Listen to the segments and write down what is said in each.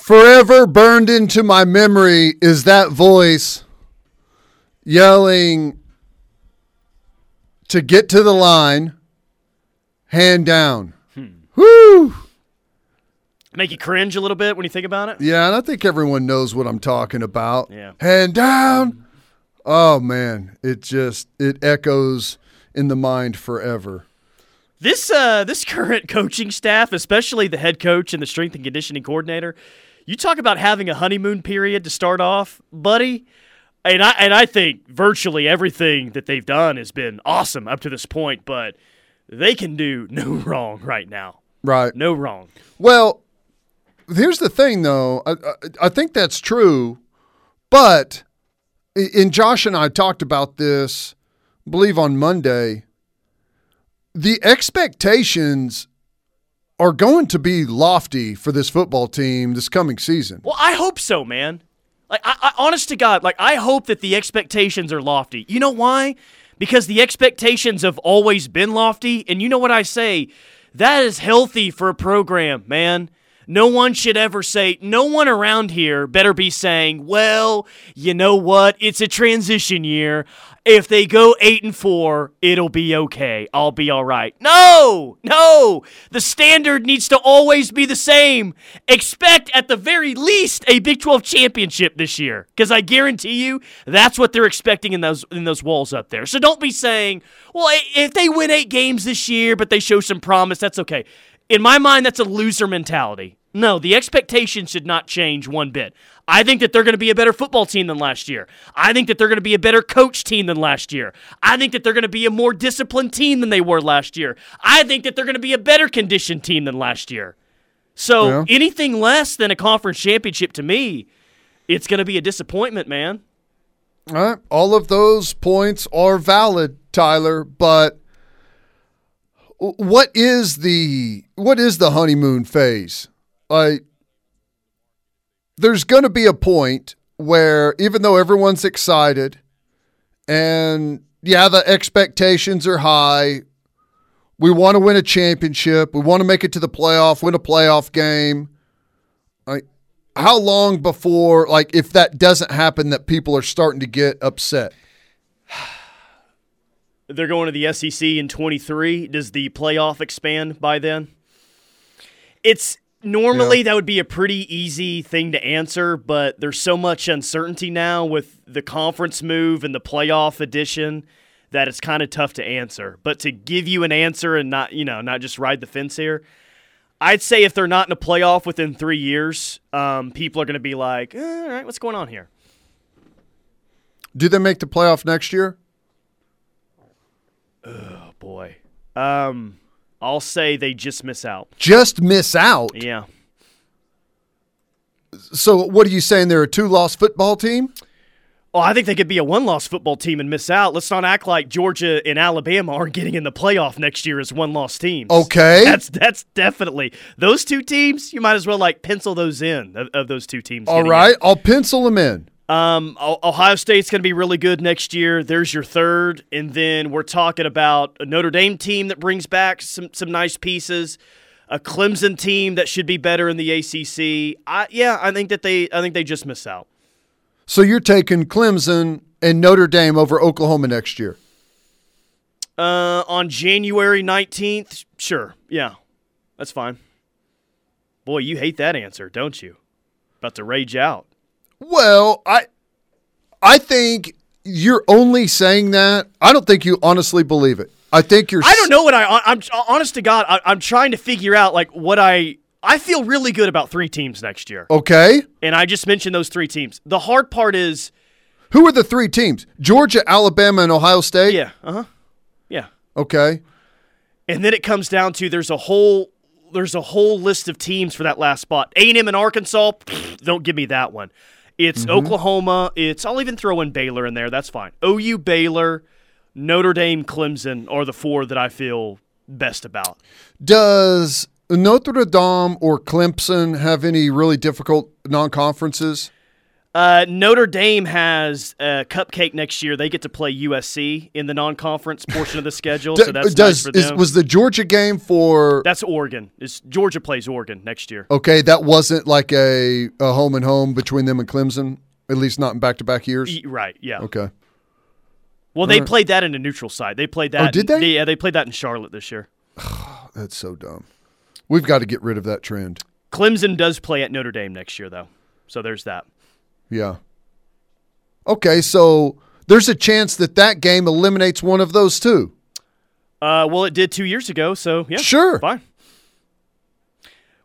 Forever burned into my memory is that voice yelling to get to the line, hand down. Woo! Make you cringe a little bit when you think about it. Yeah, and I think everyone knows what I'm talking about. Yeah. Hand down. Oh man, it just it echoes in the mind forever. This uh this current coaching staff, especially the head coach and the strength and conditioning coordinator, you talk about having a honeymoon period to start off, buddy. And I and I think virtually everything that they've done has been awesome up to this point, but they can do no wrong right now. Right. No wrong. Well, here's the thing, though. I, I, I think that's true, but in Josh and I talked about this, I believe on Monday. The expectations are going to be lofty for this football team this coming season. Well, I hope so, man. Like, I, I, honest to God, like I hope that the expectations are lofty. You know why? Because the expectations have always been lofty, and you know what I say? That is healthy for a program, man. No one should ever say, no one around here better be saying, well, you know what? It's a transition year. If they go 8 and 4, it'll be okay. I'll be all right. No! No! The standard needs to always be the same. Expect at the very least a Big 12 championship this year cuz I guarantee you that's what they're expecting in those in those walls up there. So don't be saying, "Well, if they win 8 games this year but they show some promise, that's okay." In my mind, that's a loser mentality. No, the expectation should not change one bit. I think that they're going to be a better football team than last year. I think that they're going to be a better coach team than last year. I think that they're going to be a more disciplined team than they were last year. I think that they're going to be a better conditioned team than last year. So Yeah. anything less than a conference championship to me, it's going to be a disappointment, man. All right. All of those points are valid, Tyler, but what is the what is the honeymoon phase? Like there's going to be a point where even though everyone's excited and yeah, the expectations are high, we want to win a championship, we want to make it to the playoff, win a playoff game. Like how long before like if that doesn't happen that people are starting to get upset? They're going to the SEC in 23. Does the playoff expand by then? It's normally Yeah. that would be a pretty easy thing to answer, but there's so much uncertainty now with the conference move and the playoff addition that it's kind of tough to answer. But to give you an answer and not, you know, not just ride the fence here, I'd say if they're not in a playoff within three years, um, people are going to be like, eh, all right, what's going on here? Do they make the playoff next year? Oh, boy. Um, I'll say they just miss out. Just miss out. Yeah. So what are you saying? They're a two-loss football team? Oh, I think they could be a one-loss football team and miss out. Let's not act like Georgia and Alabama aren't getting in the playoff next year as one-loss teams. Okay. That's that's definitely those two teams. You might as well like pencil those in of, of those two teams. All right, right, I'll pencil them in. Um, Ohio State's going to be really good next year. There's your third, and then we're talking about a Notre Dame team that brings back some some nice pieces. A Clemson team that should be better in the ACC. I, yeah, I think that they I think they just miss out. So you're taking Clemson and Notre Dame over Oklahoma next year. Uh, on January 19th, sure. Yeah, that's fine. Boy, you hate that answer, don't you? About to rage out. Well, I I think you're only saying that. I don't think you honestly believe it. I think you're I don't know what I. I'm honest to God. I, I'm trying to figure out like what I. I feel really good about three teams next year, Okay. and I just mentioned those three teams. The hard part is, Who are the three teams? Georgia, Alabama, and Ohio State? yeah, uh huh, yeah, Okay. and then it comes down to there's a whole there's a whole list of teams for that last spot. A and M and Arkansas, don't give me that one. It's mm-hmm. Oklahoma. It's I'll even throw in Baylor in there. That's fine. OU, Baylor, Notre Dame, Clemson are the four that I feel best about. Does Notre Dame or Clemson have any really difficult non-conferences? Uh, Notre Dame has a cupcake next year. They get to play USC in the non-conference portion of the schedule, so that's Does nice is, was the Georgia game for? that's Oregon. Is Georgia plays Oregon next year? Okay, that wasn't like a, a home and home between them and Clemson. At least not in back to back years. E- Right. Yeah. Okay. Well, they played that in a neutral site. They played that. Oh, did they? Yeah, they played that in Charlotte this year. That's so dumb. We've got to get rid of that trend. Clemson does play at Notre Dame next year, though. So there's that. Yeah. Okay, so there's a chance that that game eliminates one of those two. Uh, well, it did two years ago, so yeah, Sure. fine.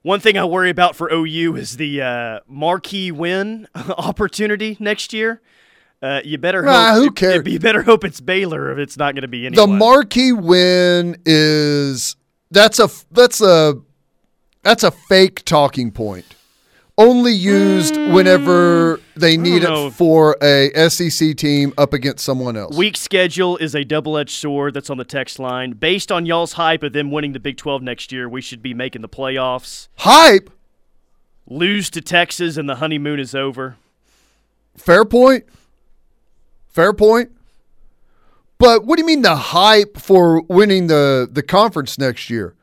One thing I worry about for OU is the uh, marquee win opportunity next year. Uh, you better hope. Ah, who cares? You better hope it's Baylor if it's not going to be anyone. The marquee win is that's a that's a that's a fake talking point. Only used whenever mm. they need it for a SEC team up against someone else. Weak schedule is a double-edged sword that's on the text line. Based on y'all's hype of them winning the Big 12 next year, we should be making the playoffs. Hype, Lose to Texas and the honeymoon is over. fair point. Fair point. But what do you mean the hype for winning the the conference next year?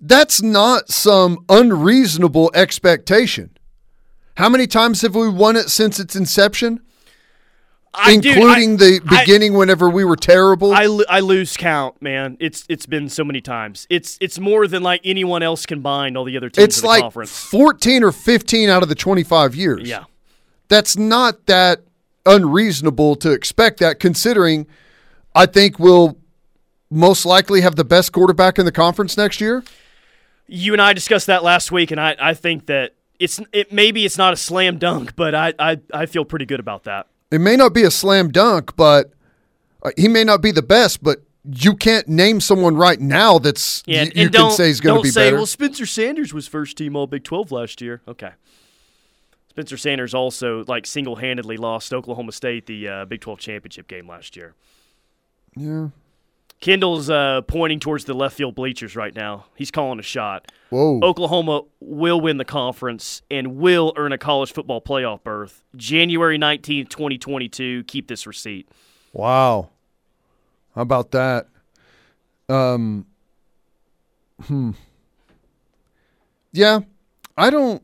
That's not some unreasonable expectation. How many times have we won it since its inception? I, dude, Including I- the I- beginning whenever we were terrible? I, I lose count, man. It's it's been so many times. It's it's more than like anyone else combined. All the other teams it's like conference. 14 or 15 out of the 25 years. Yeah, That's not that unreasonable to expect that considering I think we'll most likely have the best quarterback in the conference next year. you and I discussed that last week, and I, I think that it's it maybe it's not a slam dunk, but I, I I feel pretty good about that. It may not be a slam dunk, but uh, he may not be the best, but you can't name someone right now that's Yeah, and, you and can say he's going to be say better. well Spencer Sanders was first team All Big Twelve last year. Okay, Spencer Sanders also like single handedly lost Oklahoma State the uh, Big Twelve championship game last year. yeah. Kendall's uh, pointing towards the left field bleachers right now. He's calling a shot. Whoa. Oklahoma will win the conference and will earn a college football playoff berth. January 19th, 2022. Keep this receipt. Wow. How about that? Um Hmm. Yeah. I don't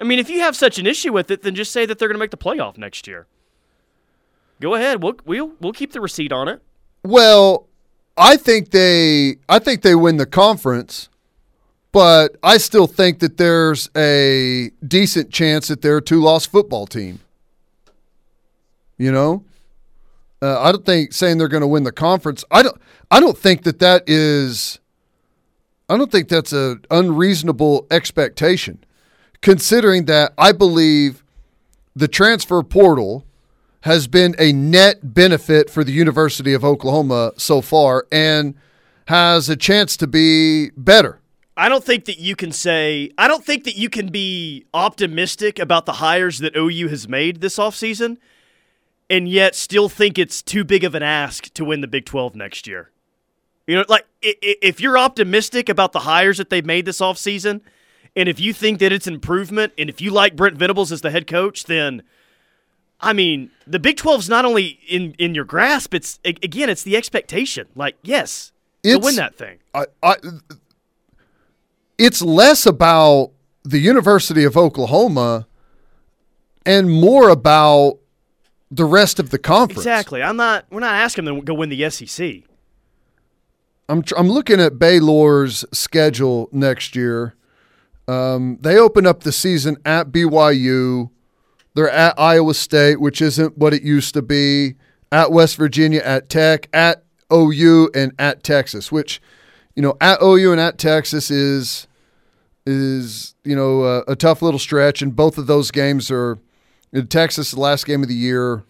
I mean, if you have such an issue with it, then just say that they're going to make the playoff next year. Go ahead. We'll, we'll, we'll keep the receipt on it. well, I think they I think they win the conference, but I still think that there's a decent chance that they're a two-loss football team. You know? Uh, I don't think saying they're going to win the conference. I don't. I don't think that that is. I don't think that's an unreasonable expectation, considering that I believe the transfer portal has been a net benefit for the University of Oklahoma so far, and has a chance to be better. I don't think that you can say, I don't think that you can be optimistic about the hires that OU has made this offseason and yet still think it's too big of an ask to win the Big 12 next year. You know, like if you're optimistic about the hires that they've made this offseason, and if you think that it's improvement, and if you like Brent Venables as the head coach, then I mean, the Big 12's not only in in your grasp, it's again, it's the expectation. Like, yes, to win that thing. I, I, it's less about the University of Oklahoma and more about the rest of the conference. Exactly. I'm not. We're not asking them to go win the SEC. I'm tr- I'm looking at Baylor's schedule next year. Um, they open up the season at BYU. They're at Iowa State, which isn't what it used to be. At West Virginia, at Tech, at OU, and at Texas. Which, you know, at OU and at Texas is is you know a, a tough little stretch, and both of those games are in Texas. The last game of the year.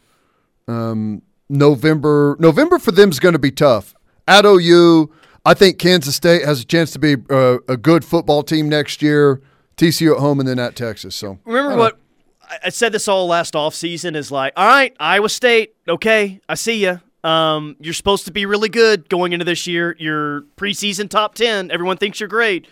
Um, November November for them is going to be tough. At OU, I think Kansas State has a chance to be a, a good football team next year. TCU at home and then at Texas. So Remember what I- said this all last offseason is like, all right, Iowa State, okay, I see you. Um, you're supposed to be really good going into this year. You're preseason top 10. Everyone thinks you're great.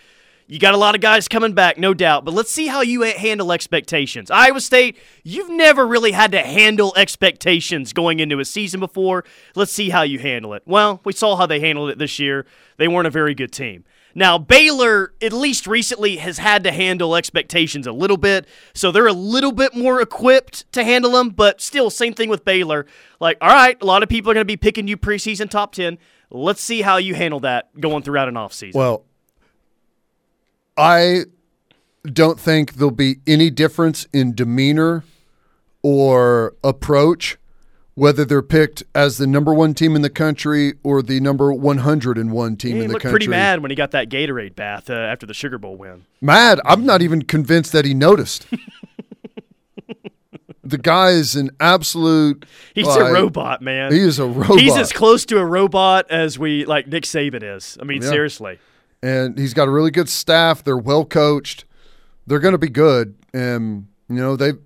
You got a lot of guys coming back, no doubt, but let's see how you handle expectations. Iowa State, you've never really had to handle expectations going into a season before. Let's see how you handle it. Well, we saw how they handled it this year. They weren't a very good team. Now, Baylor, at least recently, has had to handle expectations a little bit, so they're a little bit more equipped to handle them, but still, same thing with Baylor. Like, all right, a lot of people are going to be picking you preseason top 10. Let's see how you handle that going throughout an offseason. Well, I don't think there'll be any difference in demeanor or approach whether they're picked as the number one team in the country or the number 101 team he in the looked country. pretty mad when he got that Gatorade bath uh, after the Sugar Bowl win. Mad? I'm not even convinced that he noticed. the guy is an absolute. He's like, a robot, man. He is a robot. He's as close to a robot as we like Nick Saban is. I mean, Yeah. seriously. and he's got a really good staff. They're well coached. They're going to be good. And you know they've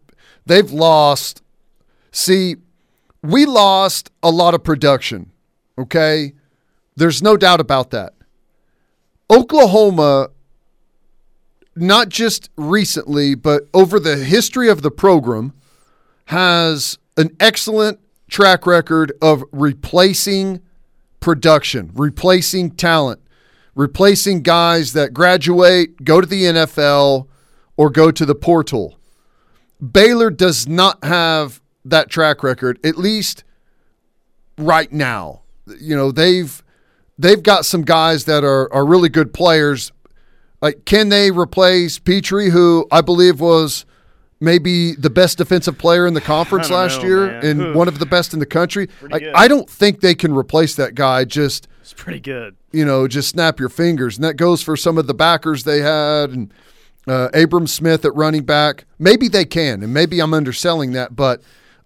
they've lost. See, we lost a lot of production. Okay, there's no doubt about that. Oklahoma, not just recently, but over the history of the program, has an excellent track record of replacing production, replacing talent, replacing guys that graduate, go to the NFL, or go to the portal. Baylor does not have that track record, at least right now. You know, they've they've got some guys that are are really good players. Like, can they replace Pitre, who I believe was maybe the best defensive player in the conference last know, year man. and Whew. one of the best in the country? Like. I don't think they can replace that guy. Just It's pretty good. you know, just snap your fingers. And that goes for some of the backers they had and uh, Abram Smith at running back. Maybe they can, and maybe I'm underselling that, but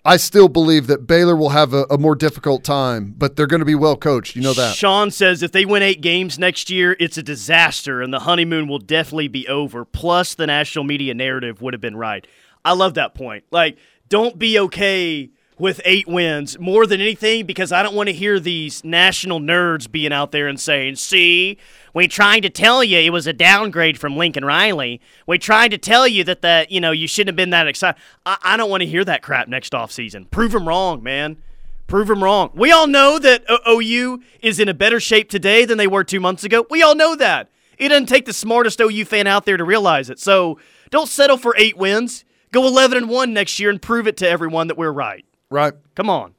I still believe that Baylor will have a, a more difficult time, but they're going to be well coached. You know that. Sean says if they win eight games next year, it's a disaster, and the honeymoon will definitely be over. Plus, the national media narrative would have been right. I love that point. Like, don't be okay with eight wins more than anything because I don't want to hear these national nerds being out there and saying, "See, we tried to tell you it was a downgrade from Lincoln Riley. We tried to tell you that that you know you shouldn't have been that excited." I, I don't want to hear that crap next offseason. Prove them wrong, man. Prove them wrong. We all know that O- OU is in a better shape today than they were two months ago. We all know that. It doesn't take the smartest OU fan out there to realize it. So don't settle for eight wins. Go 11 and 1 next year and prove it to everyone that we're right. Right. Come on.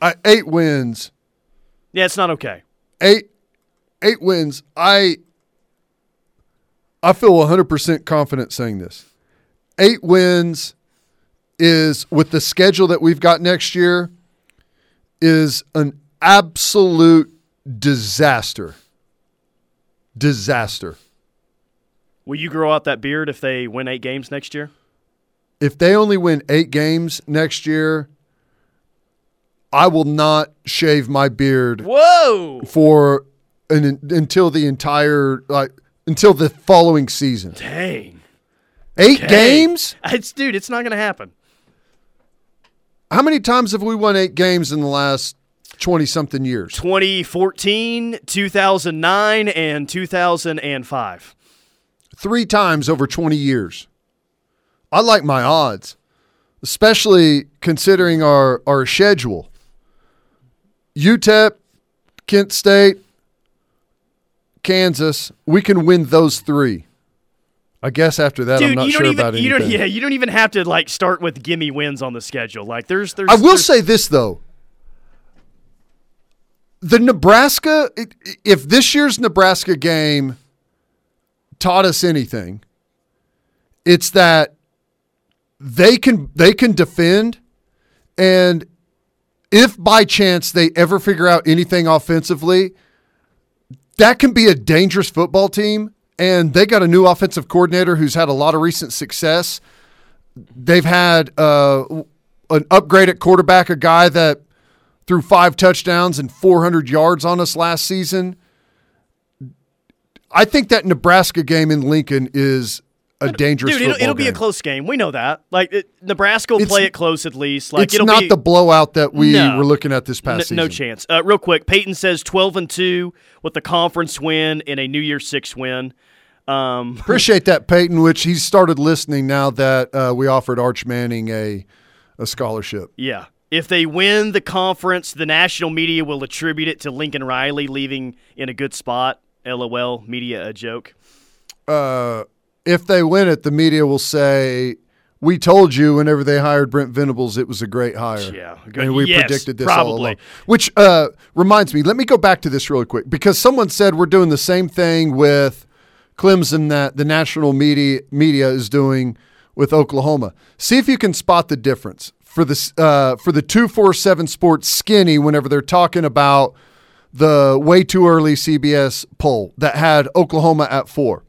I, eight wins. Yeah, it's not okay. Eight eight wins. I I feel 100% confident saying this. Eight wins is with the schedule that we've got next year is an absolute disaster. Disaster. Will you grow out that beard if they win eight games next year? If they only win 8 games next year, I will not shave my beard Whoa! for an, until the entire like until the following season. Dang. Eight games? It's dude, it's not going to happen. How many times have we won eight games in the last 20 something years? 2014, 2009, and 2005. Three times over 20 years. I like my odds, especially considering our, our schedule. UTEP, Kent State, Kansas, we can win those three. I guess after that, I'm not you sure even about you don't anything. yeah, you don't even have to like start with gimme wins on the schedule. Like there's there's I will there's- say this though. The Nebraska, if this year's Nebraska game taught us anything, it's that they can they can defend, and if by chance they ever figure out anything offensively, that can be a dangerous football team. And they got a new offensive coordinator who's had a lot of recent success. They've had uh, an upgrade at quarterback, a guy that threw five touchdowns and 400 yards on us last season. I think that Nebraska game in Lincoln is a dangerous Dude, it'll, it'll be a close game. We know that. Like it, Nebraska will It's- play it close at least. Like it's it'll not be, the blowout that we No. were looking at this past N- season. no chance. Uh, real quick, Peyton says 12 and 2 with the conference win and a New Year Six win. Um, Appreciate that, Peyton. Which he's started listening now that uh, we offered Arch Manning a a scholarship. yeah. If they win the conference, the national media will attribute it to Lincoln Riley leaving in a good spot. LOL, media a joke. Uh, if they win it, the media will say, "We told you." Whenever they hired Brent Venables, it was a great hire. Yeah, and we Yes, predicted this all probably. along. Which uh, reminds me, let me go back to this really quick because someone said we're doing the same thing with Clemson that the national media media is doing with Oklahoma. See if you can spot the difference for the uh, for the two four seven Sports skinny whenever they're talking about the way too early CBS poll that had Oklahoma at four.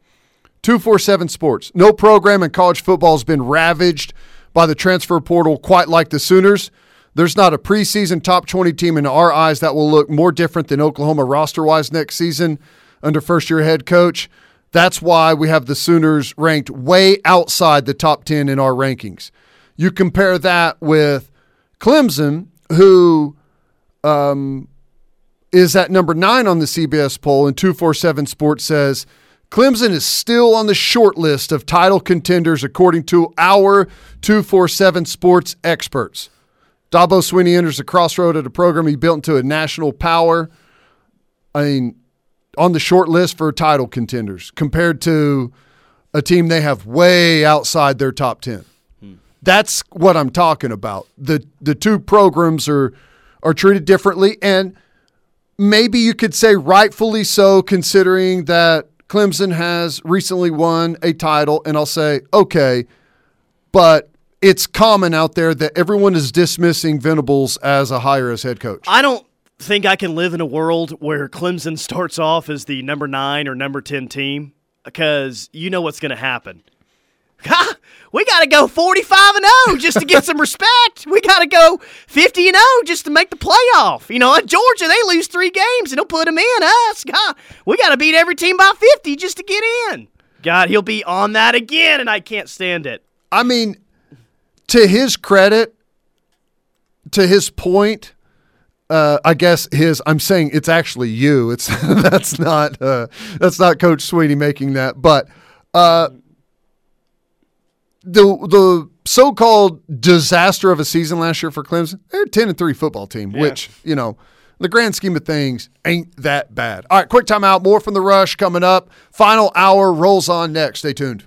247 Sports. No program in college football has been ravaged by the transfer portal quite like the Sooners. There's not a preseason top 20 team in our eyes that will look more different than Oklahoma roster wise next season under first year head coach. That's why we have the Sooners ranked way outside the top 10 in our rankings. You compare that with Clemson, who um, is at number nine on the CBS poll, and 247 Sports says Clemson is still on the short list of title contenders, according to our 247 Sports experts. Dabo Swinney enters the crossroad of the program he built into a national power. I mean, on the short list for title contenders compared to a team they have way outside their top 10. Hmm. That's what I'm talking about. The the two programs are are treated differently and maybe you could say rightfully so, considering that Clemson has recently won a title. And I'll say, okay, but it's common out there that everyone is dismissing Venables as a hire as head coach. I don't think I can live in a world where Clemson starts off as the number nine or number 10 team because you know what's going to happen. We got to go 45 and 0 just to get some respect. We got to go 50 and 0 just to make the playoff. You know, at Georgia, they lose three games and they'll put them in. Us, God, we got to beat every team by 50 just to get in. God, he'll be on that again, and I can't stand it. I mean, to his credit, to his point, uh, I guess his. I'm saying it's actually you. It's that's not uh, that's not Coach Swinney making that, but uh, the the so-called disaster of a season last year for Clemson. They're a ten and three football team, which you know. The grand scheme of things ain't that bad. All right, quick timeout. More from the rush coming up. Final hour rolls on next. Stay tuned.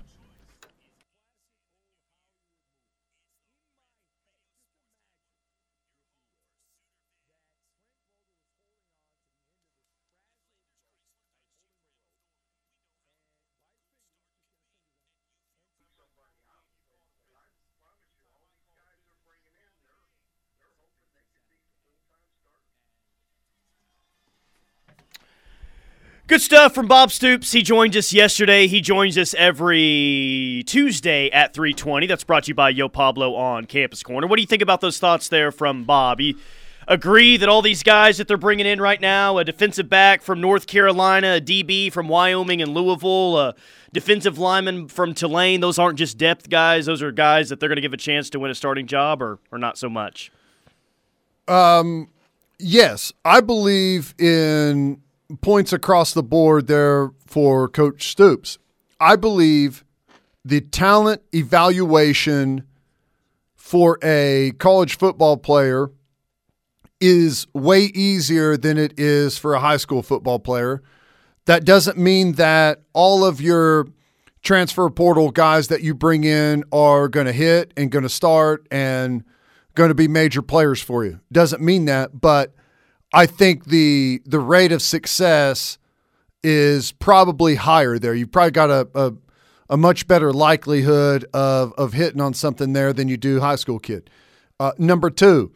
Good stuff from Bob Stoops. He joined us yesterday. He joins us every Tuesday at 3:20. That's brought to you by Yo Pablo on Campus Corner. What do you think about those thoughts there from Bob? You agree that all these guys that they're bringing in right now, a defensive back from North Carolina, a DB from Wyoming and Louisville, a defensive lineman from Tulane, those aren't just depth guys. Those are guys that they're going to give a chance to win a starting job or or not so much. Um Yes, I believe in points across the board there for Coach Stoops. I believe the talent evaluation for a college football player is way easier than it is for a high school football player. That doesn't mean that all of your transfer portal guys that you bring in are going to hit and going to start and going to be major players for you. Doesn't mean that, but I think the the rate of success is probably higher there. You've probably got a, a a much better likelihood of of hitting on something there than you do high school kid. Uh, number two,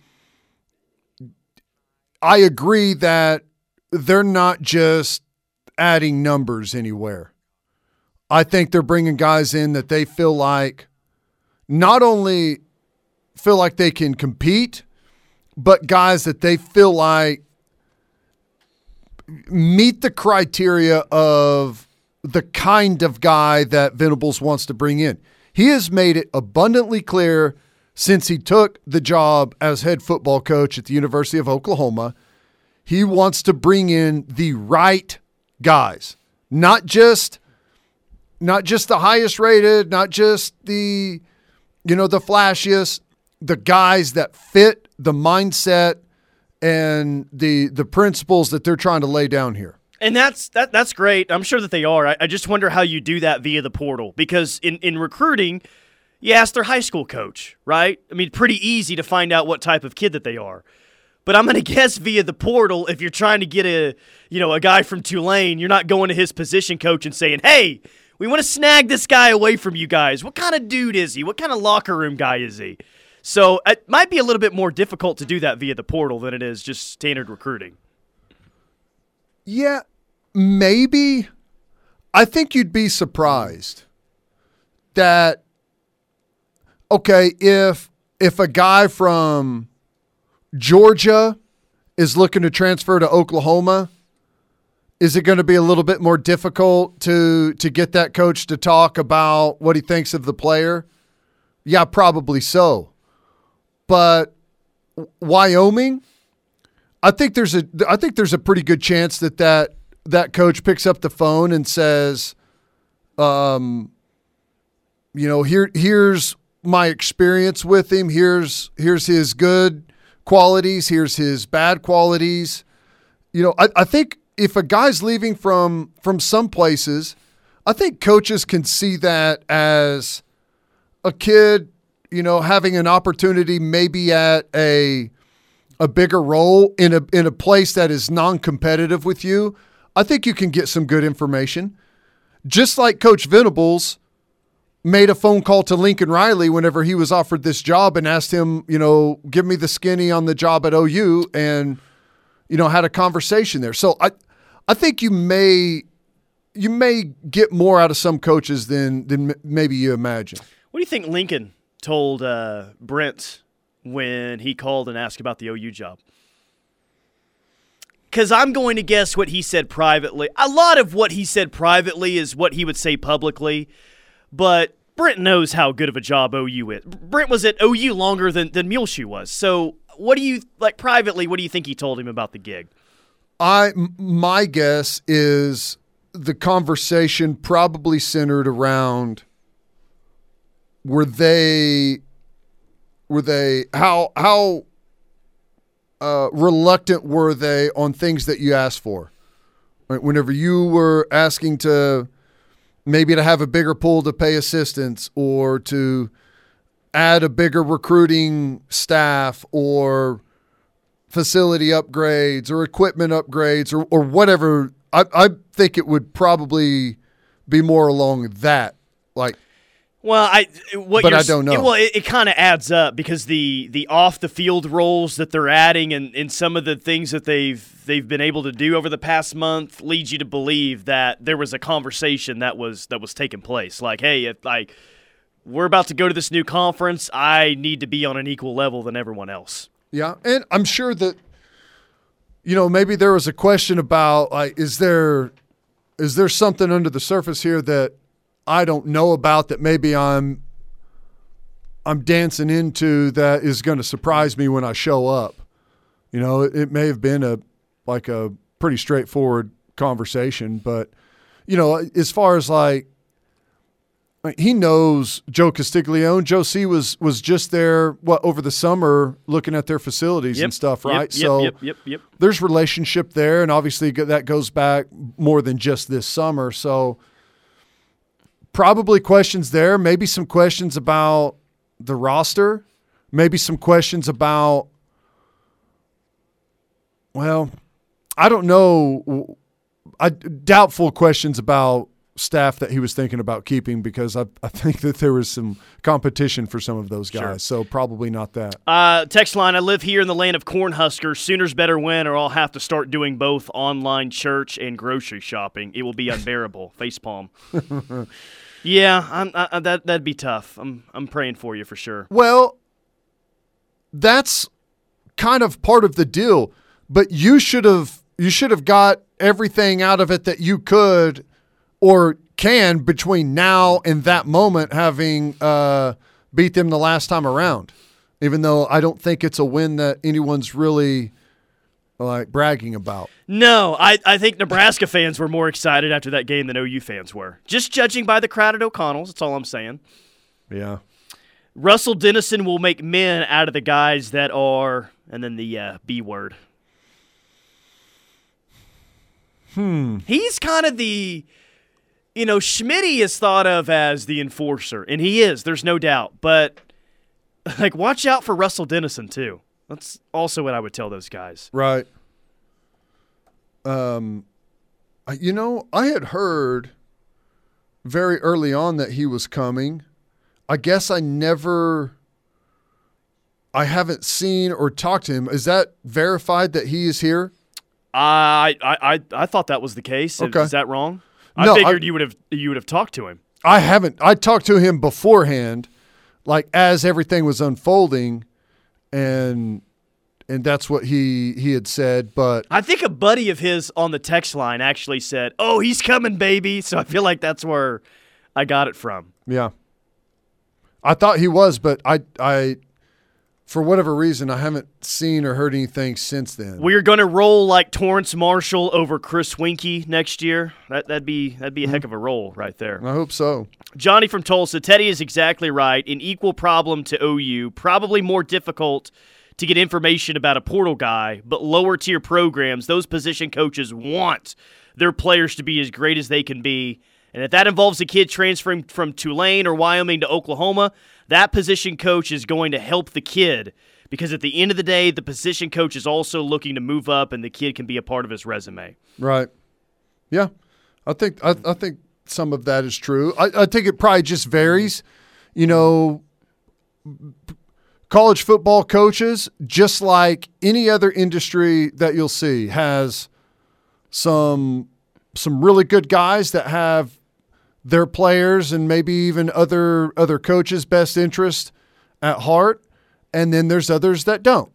I agree that they're not just adding numbers anywhere. I think they're bringing guys in that they feel like not only feel like they can compete, but guys that they feel like meet the criteria of the kind of guy that Venables wants to bring in. He has made it abundantly clear since he took the job as head football coach at the University of Oklahoma. He wants to bring in the right guys, not just not just the highest rated, not just the you know the flashiest, the guys that fit the mindset and the the principles that they're trying to lay down here. And that's that that's great. I'm sure that they are. I, I just wonder how you do that via the portal because in in recruiting, you ask their high school coach, right? I mean, pretty easy to find out what type of kid that they are. But I'm going to guess via the portal, if you're trying to get a, you know, a guy from Tulane, you're not going to his position coach and saying, "Hey, we want to snag this guy away from you guys. What kind of dude is he? What kind of locker room guy is he?" So it might be a little bit more difficult to do that via the portal than it is just standard recruiting. Yeah, maybe. I think you'd be surprised that okay, if if a guy from Georgia is looking to transfer to Oklahoma, is it going to be a little bit more difficult to to get that coach to talk about what he thinks of the player? Yeah, probably so. But Wyoming, I think there's a I think there's a pretty good chance that that that coach picks up the phone and says, um, you know, here here's my experience with him. Here's here's his good qualities. Here's his bad qualities. You know, I, I think if a guy's leaving from from some places, I think coaches can see that as a kid, you know, having an opportunity maybe at a a bigger role in a in a place that is non-competitive with you. I think you can get some good information. Just like Coach Venables made a phone call to Lincoln Riley whenever he was offered this job and asked him, you know, give me the skinny on the job at OU and you know had a conversation there. So I I think you may you may get more out of some coaches than than maybe you imagine. What do you think Lincoln told uh, Brent when he called and asked about the OU job? Because I'm going to guess what he said privately. A lot of what he said privately is what he would say publicly, but Brent knows how good of a job OU is. Brent was at OU longer than, than Muleshoe was. So, what do you, like, privately, what do you think he told him about the gig? I my guess is the conversation probably centered around were they were they how how uh, reluctant were they on things that you asked for? Right, whenever you were asking to maybe to have a bigger pool to pay assistants or to add a bigger recruiting staff or facility upgrades or equipment upgrades or, or whatever. I, I think it would probably be more along that. Like, well, I what but I don't know. Well, it, it kind of adds up because the the off the field roles that they're adding and, and some of the things that they've they've been able to do over the past month leads you to believe that there was a conversation that was that was taking place. Like, hey, if like we're about to go to this new conference, I need to be on an equal level than everyone else. Yeah, and I'm sure that you know maybe there was a question about like is there is there something under the surface here that I don't know about that maybe I'm I'm dancing into that is going to surprise me when I show up. You know, it, it may have been a like a pretty straightforward conversation, but you know, as far as like he knows Joe Castiglione. Joe C was was just there what over the summer looking at their facilities Yep, and stuff, right? Yep, so yep, yep, yep. there's relationship there, and obviously that goes back more than just this summer. So probably questions there, maybe some questions about the roster, maybe some questions about well, I don't know. I doubtful questions about staff that he was thinking about keeping because I, I think that there was some competition for some of those guys. Sure. So probably not that. Uh, text line: I live here in the land of Cornhuskers. Sooners better win, or I'll have to start doing both online church and grocery shopping. It will be unbearable. Facepalm. yeah, I'm, I, that that'd be tough. I'm I'm praying for you for sure. Well, that's kind of part of the deal. But you should have you should have got everything out of it that you could or can between now and that moment, having uh, beat them the last time around. Even though I don't think it's a win that anyone's really like bragging about. No, I, I think Nebraska fans were more excited after that game than OU fans were. Just judging by the crowd at O'Connell's, that's all I'm saying. Yeah. Russell Dennison will make men out of the guys that are, and then the uh, B word. Hmm. He's kind of the, you know, Schmitty is thought of as the enforcer, and he is. There's no doubt. But like, watch out for Russell Dennison too. That's also what I would tell those guys. Right. Um, you know, I had heard very early on that he was coming. I guess I never. I haven't seen or talked to him. Is that verified that he is here? I I I, I thought that was the case. Okay. Is that wrong? I No, I- figured you would have you would have talked to him. I haven't. I talked to him beforehand, like as everything was unfolding, and and that's what he he had said. But I think a buddy of his on the text line actually said, "Oh, he's coming, baby." So I feel like that's where I got it from. yeah, I thought he was, but I I for whatever reason I haven't seen or heard anything since then. We're gonna roll like Torrance Marshall over Chris Weinke next year. That that'd be that'd be a heck of a roll right there. I hope so. Johnny from Tulsa, Teddy is exactly right. An equal problem to OU, probably more difficult to get information about a portal guy, but lower tier programs, those position coaches want their players to be as great as they can be. And if that involves a kid transferring from Tulane or Wyoming to Oklahoma, that position coach is going to help the kid because at the end of the day, the position coach is also looking to move up and the kid can be a part of his resume. Right. Yeah, I think I, I think some of that is true. I, I think it probably just varies. You know, college football coaches, just like any other industry that you'll see, has some some really good guys that have their players and maybe even other other coaches' best interest at heart, and then there's others that don't.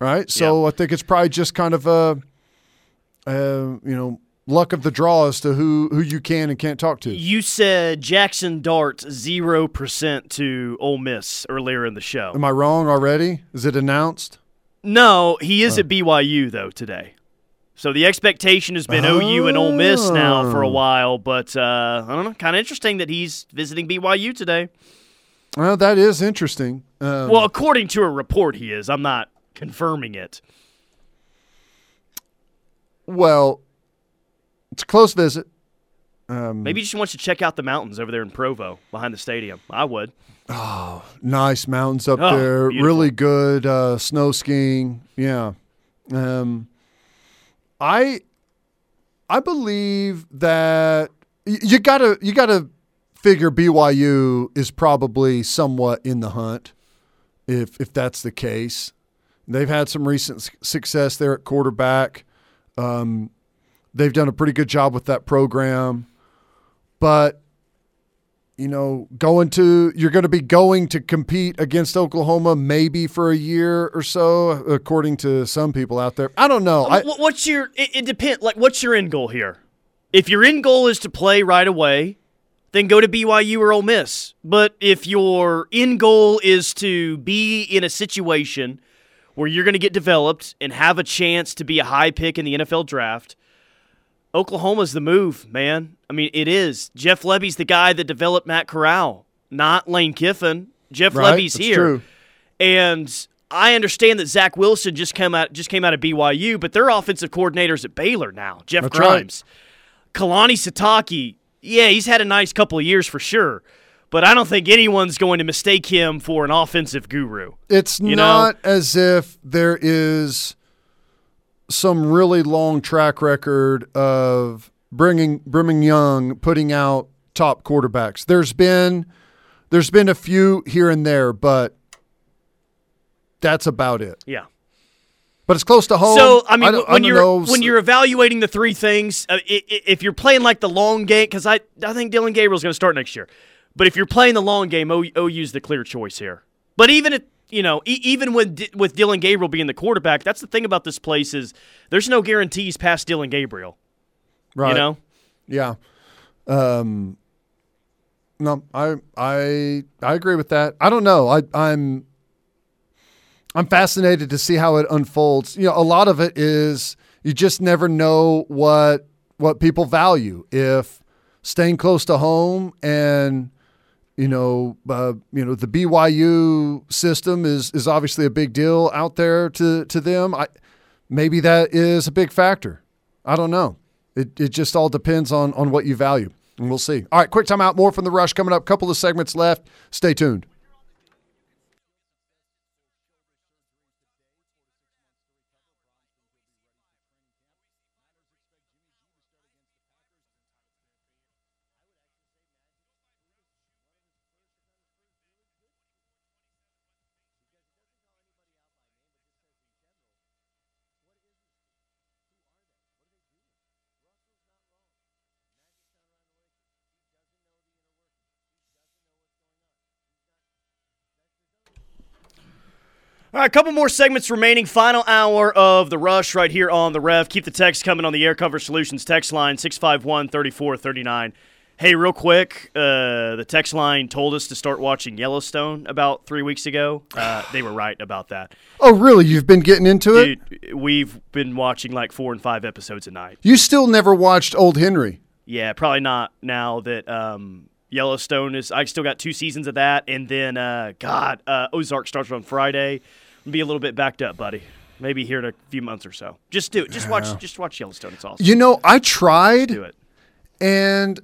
Right. So I think it's probably just kind of a uh, you know, luck of the draw as to who who you can and can't talk to. You said Jaxson Dart 0% to Ole Miss earlier in the show. Am I wrong already? Is it announced? No, he is at BYU though today. So the expectation has been OU and Ole Miss now for a Oh. while, but uh, I don't know. Kind of interesting that he's visiting BYU today. Well, that is interesting. Um, Well, according to a report, he is. I'm not confirming it. well, it's a close visit. Um, Maybe he just wants to check out the mountains over there in Provo behind the stadium. I would. Oh, nice mountains up Oh, there. beautiful. Really good uh, snow skiing. Yeah. Um, I I believe that you gotta you gotta figure BYU is probably somewhat in the hunt. If if that's the case, they've had some recent success there at quarterback. Um, they've done a pretty good job with that program, but you know, going to you're going to be going to compete against Oklahoma maybe for a year or so, according to some people out there. I don't know. Uh, I, what's your? It, it depends. Like, what's your end goal here? If your end goal is to play right away, then go to BYU or Ole Miss. But if your end goal is to be in a situation where you're going to get developed and have a chance to be a high pick in the NFL draft, Oklahoma's the move, man. I mean, it is. Jeff Lebby's the guy that developed Matt Corral, not Lane Kiffin. Jeff right? Lebby's That's here. True. And I understand that Zach Wilson just came out just came out of BYU, but their offensive coordinators at Baylor now, Jeff That's right. Grimes. Kalani Sitake, yeah, he's had a nice couple of years for sure. But I don't think anyone's going to mistake him for an offensive guru. It's You know? not as if there is some really long track record of bringing Brigham Young putting out top quarterbacks. There's been there's been a few here and there, but that's about it. Yeah. But it's close to home. So I mean, don't- when don't you're know. when you're evaluating the three things, uh, i- i- if you're playing like the long game, because I I think Dillon Gabriel's going to start next year, but if you're playing the long game, O- OU's the clear choice here. But even if you know, e- even with D- with Dillon Gabriel being the quarterback, that's the thing about this place is there's no guarantees past Dillon Gabriel. right. You know, Yeah. Um no, I I I agree with that. I don't know. I I'm I'm fascinated to see how it unfolds. You know, a lot of it is you just never know what what people value. If staying close to home and you know, uh, you know, the BYU system is is obviously a big deal out there to to them. I maybe that is a big factor. I don't know. It it just all depends on on what you value, and we'll see. All right, quick time out. More from the rush coming up. Couple of segments left. Stay tuned. All right, a couple more segments remaining. Final hour of the rush right here on the Rev. Keep the text coming on the Air Cover Solutions text line 651 3439. Hey, real quick, uh, the text line told us to start watching Yellowstone about three weeks ago. Uh, they were right about that. Oh, really? You've been getting into it? We've been watching like four and five episodes a night. You still never watched Old Henry? Yeah, probably not now that um, Yellowstone is. I still got two seasons of that, and then uh, God, uh, Ozark starts on Friday. Be a little bit backed up, buddy. Maybe here in a few months or so. Just do it. Just watch. Just watch Yellowstone. It's awesome. You know, I tried, do it. and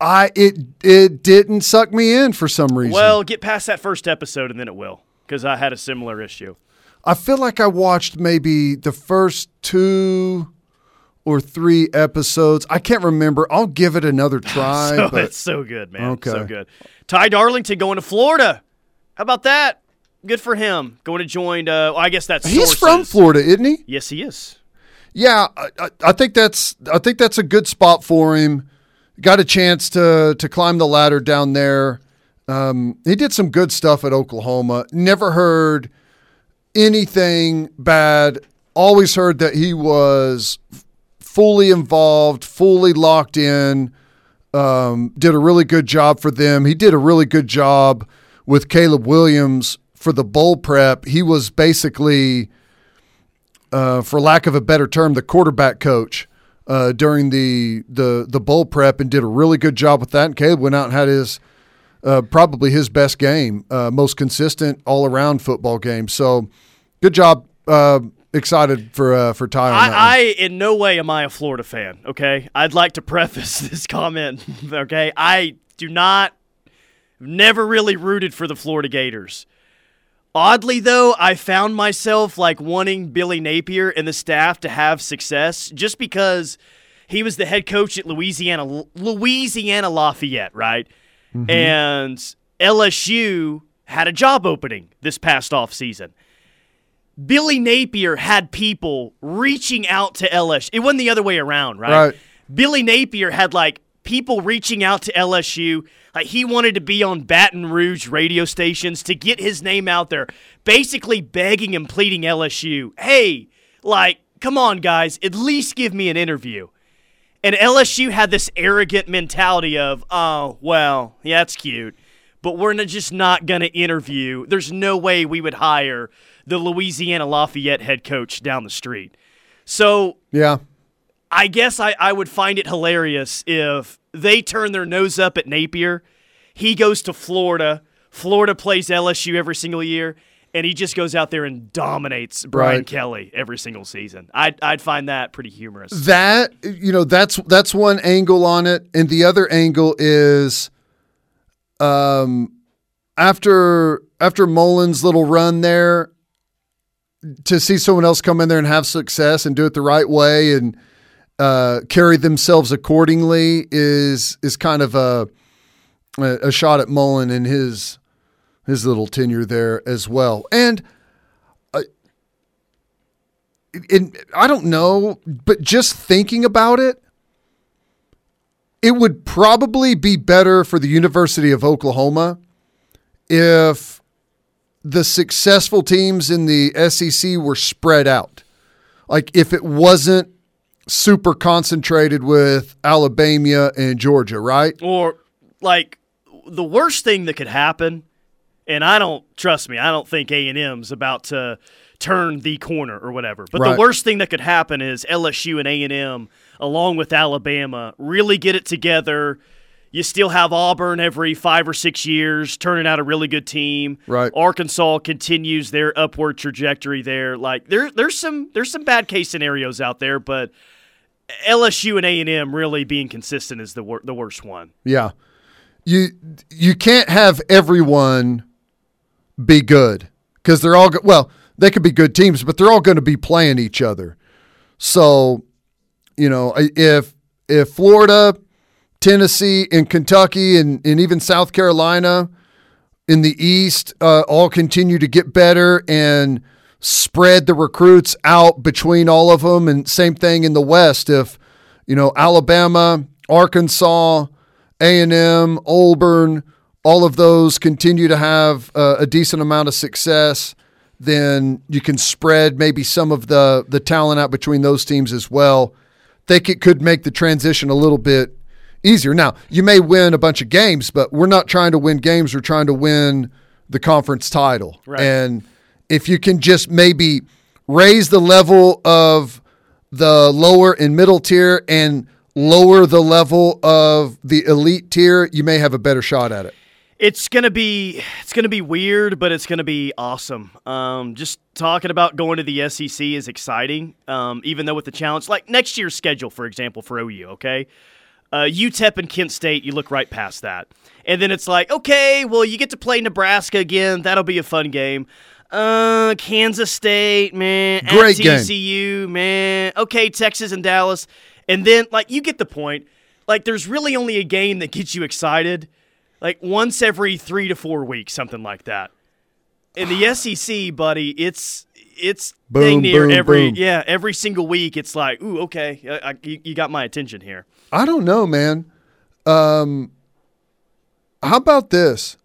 I it it didn't suck me in for some reason. Well, get past that first episode, and then it will. Because I had a similar issue. I feel like I watched maybe the first two or three episodes. I can't remember. I'll give it another try. so but it's so good, man. Okay. So good. Ty Darlington going to Florida. How about that? Good for him. Going to join. Uh, well, I guess that's he's sources. from Florida, isn't he? Yes, he is. Yeah, I, I- I think that's I think that's a good spot for him. Got a chance to to climb the ladder down there. Um, he did some good stuff at Oklahoma. Never heard anything bad. Always heard that he was fully involved, fully locked in. Um, did a really good job for them. He did a really good job with Caleb Williams for the bowl prep. He was basically uh, for lack of a better term, the quarterback coach uh, during the, the the bowl prep and did a really good job with that. And Caleb went out and had his uh, probably his best game, uh, most consistent all around football game. So good job. Excited for uh, for Ty. I, I in no way am I a Florida fan. Okay, I'd like to preface this comment. Okay, I do not, never really rooted for the Florida Gators. Oddly, though, I found myself like wanting Billy Napier and the staff to have success just because he was the head coach at Louisiana Louisiana Lafayette, right? And LSU had a job opening this past offseason. Billy Napier had people reaching out to LSU. It wasn't the other way around, right? Right. Billy Napier had like people reaching out to LSU. Like he wanted to be on Baton Rouge radio stations to get his name out there, basically begging and pleading LSU, hey, like, come on, guys, at least give me an interview. And LSU had this arrogant mentality of, oh, well, yeah, that's cute, but we're just not going to interview. There's no way we would hire the Louisiana Lafayette head coach down the street. So yeah, I guess I, I would find it hilarious if they turn their nose up at Napier. He goes to Florida. Florida plays LSU every single year, and he just goes out there and dominates Brian Right. Kelly every single season. I'd, I'd find that pretty humorous. that you know that's that's one angle on it, and the other angle is, um, after after Mullen's little run there, to see someone else come in there and have success and do it the right way and uh, carry themselves accordingly is is kind of a a shot at Mullen and his his little tenure there as well. And and I don't know, but just thinking about it, it would probably be better for the University of Oklahoma if the successful teams in the SEC were spread out. Like if it wasn't super concentrated with Alabama and Georgia, right? Or, like, the worst thing that could happen And I don't trust me. I don't think A and M's about to turn the corner or whatever. But Right. the worst thing that could happen is LSU and A and M, along with Alabama, really get it together. You still have Auburn every five or six years, turning out a really good team. Right. Arkansas continues their upward trajectory there. Like there, there's some there's some bad case scenarios out there, but LSU and A and M really being consistent is the wor- the worst one. Yeah. You you can't have everyone be good because they're all go- well, they could be good teams, but they're all going to be playing each other. So, you know, if if Florida, Tennessee, and Kentucky, and, and even South Carolina in the East uh, all continue to get better and spread the recruits out between all of them, and same thing in the West. If you know Alabama, Arkansas, A and M, Auburn, all of those continue to have uh, a decent amount of success, then you can spread maybe some of the the talent out between those teams as well. Think it could make the transition a little bit easier. Now, you may win a bunch of games, but we're not trying to win games. We're trying to win the conference title. Right. And if you can just maybe raise the level of the lower and middle tier and lower the level of the elite tier, you may have a better shot at it. It's gonna be it's gonna be weird, but it's gonna be awesome. Um, just talking about going to the SEC is exciting. Um, even though with the challenge, like next year's schedule, for example, for OU, okay, uh, UTEP and Kent State, you look right past that, and then it's like, okay, well, you get to play Nebraska again. That'll be a fun game. Uh, Kansas State, man, Great at game. TCU, man. Okay, Texas and Dallas, and then like you get the point. Like, there's really only a game that gets you excited like once every three to four weeks, something like that. In the SEC, buddy, it's it's Boom, dang near boom, every boom. yeah every single week. It's like, ooh, okay, I, I, you, you got my attention here. I don't know, man. Um, how about this,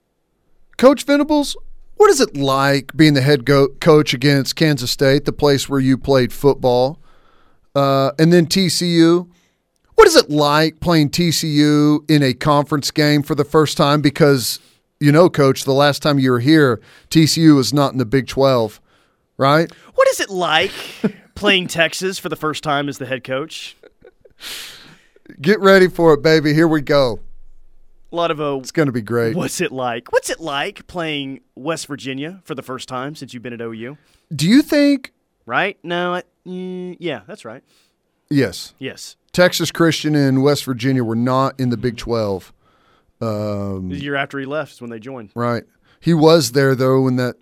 Coach Venables? What is it like being the head go- coach against Kansas State, the place where you played football, uh, and then TCU? What is it like playing TCU in a conference game for the first time? Because you know, Coach, the last time you were here, TCU was not in the Big Twelve, right? What is it like playing Texas for the first time as the head coach? Get ready for it, baby. Here we go. A lot of a It's going to be great. what's it like? What's it like playing West Virginia for the first time since you've been at OU? Do you think? Right? No, I, mm, yeah, that's right. Yes. Yes, Texas Christian and West Virginia were not in the Big 12. Um, the year after he left is when they joined. right. He was there, though, when that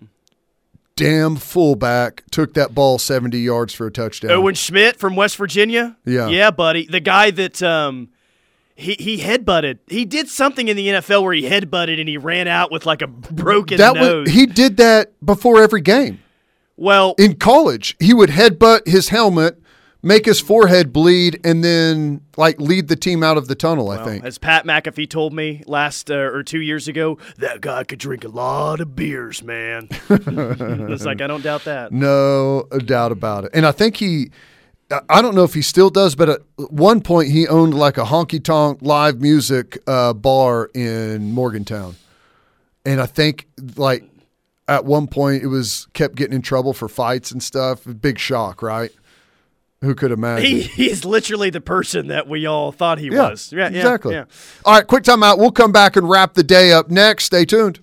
damn fullback took that ball 70 yards for a touchdown. Owen Schmidt from West Virginia. Yeah. yeah, buddy. The guy that um, he he headbutted. He did something in the NFL where he headbutted and he ran out with like a broken that nose. was, he did that before every game. well, In college, he would headbutt his helmet, make his forehead bleed, and then like lead the team out of the tunnel, I think. as Pat McAfee told me last uh, or two years ago, that guy could drink a lot of beers, man. it's like I don't doubt that. No doubt about it. And I think he, I- I don't know if he still does, but at one point he owned like a honky tonk live music uh, bar in Morgantown. And I think like at one point it was kept getting in trouble for fights and stuff. Big shock, right? Who could imagine? He, he's literally the person that we all thought he yeah, was. Yeah, exactly. yeah. All right, quick time out. We'll come back and wrap the day up next. Stay tuned.